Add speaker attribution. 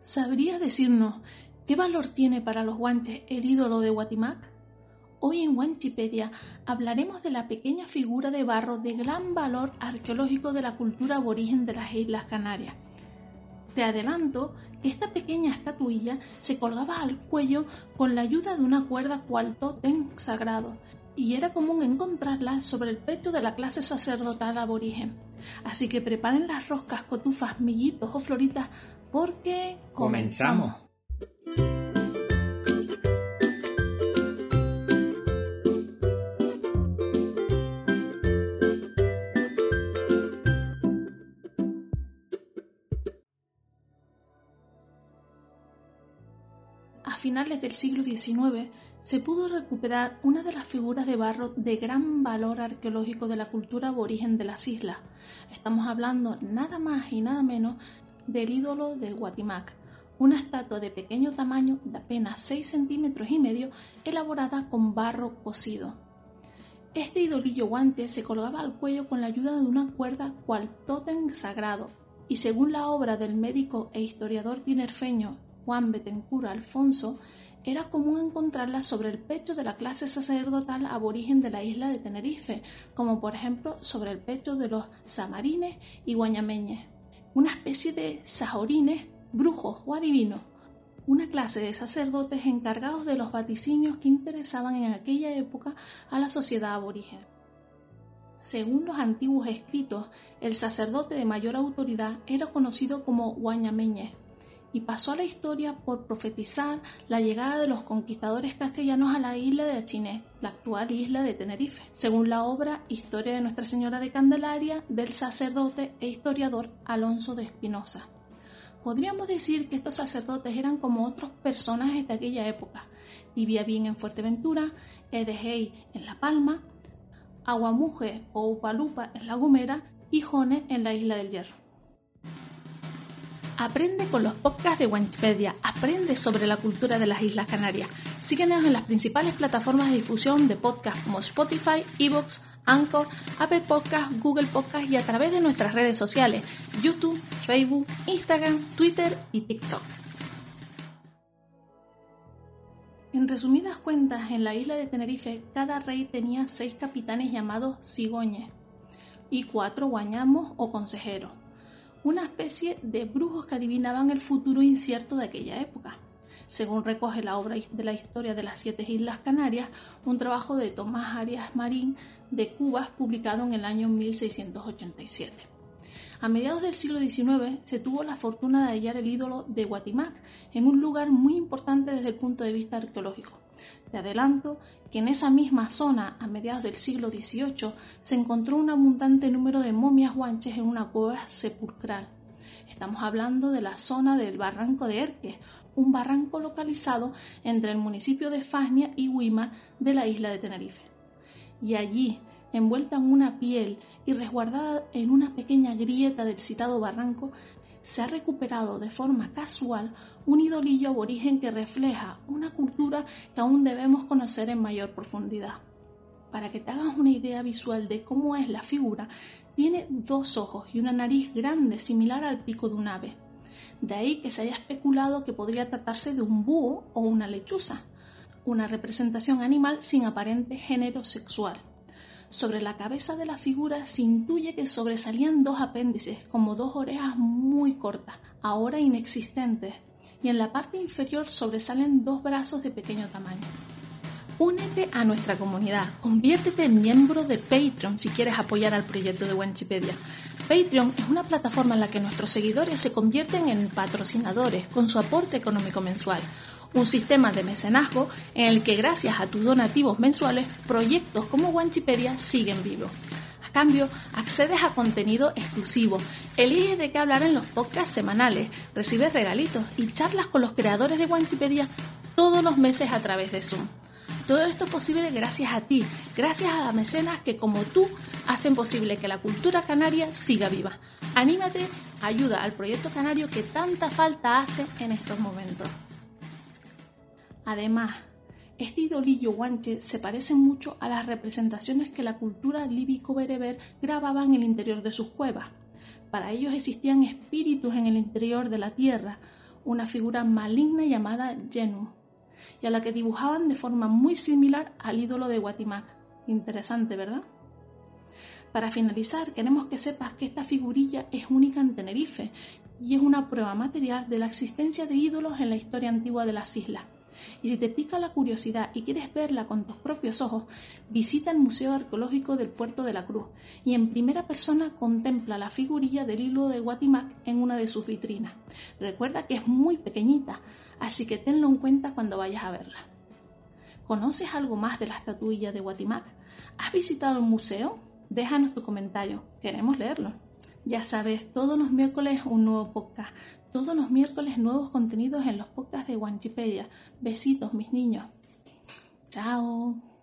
Speaker 1: ¿Sabrías decirnos qué valor tiene para los guanches el ídolo de Guatimac? Hoy en Wanchipedia hablaremos de la pequeña figura de barro de gran valor arqueológico de la cultura aborigen de las Islas Canarias. Te adelanto que esta pequeña estatuilla se colgaba al cuello con la ayuda de una cuerda cual tótem sagrado, y era común encontrarla sobre el pecho de la clase sacerdotal aborigen. Así que preparen las roscas, cotufas, millitos o floritas porque
Speaker 2: comenzamos.
Speaker 1: A finales del siglo XIX se pudo recuperar una de las figuras de barro de gran valor arqueológico de la cultura aborigen de las islas. Estamos hablando nada más y nada menos del ídolo del Guatimac, una estatua de pequeño tamaño de apenas 6 centímetros y medio elaborada con barro cocido. Este idolillo guante se colgaba al cuello con la ayuda de una cuerda cual tótem sagrado, y según la obra del médico e historiador tinerfeño Juan Betencura Alfonso, era común encontrarla sobre el pecho de la clase sacerdotal aborigen de la isla de Tenerife, como por ejemplo sobre el pecho de los samarines y guañameñes, una especie de sajorines, brujos o adivinos, una clase de sacerdotes encargados de los vaticinios que interesaban en aquella época a la sociedad aborigen. Según los antiguos escritos, el sacerdote de mayor autoridad era conocido como guañameñe, y pasó a la historia por profetizar la llegada de los conquistadores castellanos a la isla de Achiné, la actual isla de Tenerife, según la obra Historia de Nuestra Señora de Candelaria del sacerdote e historiador Alonso de Espinosa. Podríamos decir que estos sacerdotes eran como otros personajes de aquella época, Bien en Fuerteventura, Edehei en La Palma, Aguamuje o Upalupa en La Gomera y Jone en la isla del Hierro. Aprende con los podcasts de Wikipedia, aprende sobre la cultura de las Islas Canarias. Síguenos en las principales plataformas de difusión de podcasts como Spotify, Evox, Anchor, Apple Podcasts, Google Podcasts y a través de nuestras redes sociales, YouTube, Facebook, Instagram, Twitter y TikTok. En resumidas cuentas, en la isla de Tenerife, cada rey tenía seis capitanes llamados cigoñes y cuatro guañamos o consejeros una especie de brujos que adivinaban el futuro incierto de aquella época. Según recoge la obra de la historia de las siete Islas Canarias, un trabajo de Tomás Arias Marín de Cuba publicado en el año 1687. A mediados del siglo XIX se tuvo la fortuna de hallar el ídolo de Guatimac en un lugar muy importante desde el punto de vista arqueológico. Te adelanto que en esa misma zona, a mediados del siglo XVIII, se encontró un abundante número de momias guanches en una cueva sepulcral. Estamos hablando de la zona del Barranco de Erque, un barranco localizado entre el municipio de Fasnia y Guimar de la isla de Tenerife. Y allí, envuelta en una piel y resguardada en una pequeña grieta del citado barranco, se ha recuperado de forma casual un idolillo aborigen que refleja una cultura que aún debemos conocer en mayor profundidad. Para que te hagas una idea visual de cómo es la figura, tiene dos ojos y una nariz grande similar al pico de un ave. De ahí que se haya especulado que podría tratarse de un búho o una lechuza, una representación animal sin aparente género sexual. Sobre la cabeza de la figura se intuye que sobresalían dos apéndices, como dos orejas muy cortas, ahora inexistentes, y en la parte inferior sobresalen dos brazos de pequeño tamaño. Únete a nuestra comunidad, conviértete en miembro de Patreon si quieres apoyar al proyecto de Wikipedia. Patreon es una plataforma en la que nuestros seguidores se convierten en patrocinadores con su aporte económico mensual un sistema de mecenazgo en el que gracias a tus donativos mensuales proyectos como Wanchipedia siguen vivos. A cambio, accedes a contenido exclusivo, eliges de qué hablar en los podcasts semanales, recibes regalitos y charlas con los creadores de Wanchipedia todos los meses a través de Zoom. Todo esto es posible gracias a ti, gracias a mecenas que como tú hacen posible que la cultura canaria siga viva. Anímate, ayuda al proyecto canario que tanta falta hace en estos momentos. Además, este idolillo guanche se parece mucho a las representaciones que la cultura líbico-bereber grababa en el interior de sus cuevas. Para ellos existían espíritus en el interior de la tierra, una figura maligna llamada Genum, y a la que dibujaban de forma muy similar al ídolo de Guatimac. Interesante, ¿verdad? Para finalizar, queremos que sepas que esta figurilla es única en Tenerife y es una prueba material de la existencia de ídolos en la historia antigua de las islas. Y si te pica la curiosidad y quieres verla con tus propios ojos, visita el Museo Arqueológico del Puerto de la Cruz y en primera persona contempla la figurilla del hilo de Guatimac en una de sus vitrinas. Recuerda que es muy pequeñita, así que tenlo en cuenta cuando vayas a verla. ¿Conoces algo más de la estatuilla de Guatimac? ¿Has visitado un museo? Déjanos tu comentario, queremos leerlo. Ya sabes, todos los miércoles un nuevo podcast, todos los miércoles nuevos contenidos en los podcasts de Wanchipedia. Besitos, mis niños. Chao.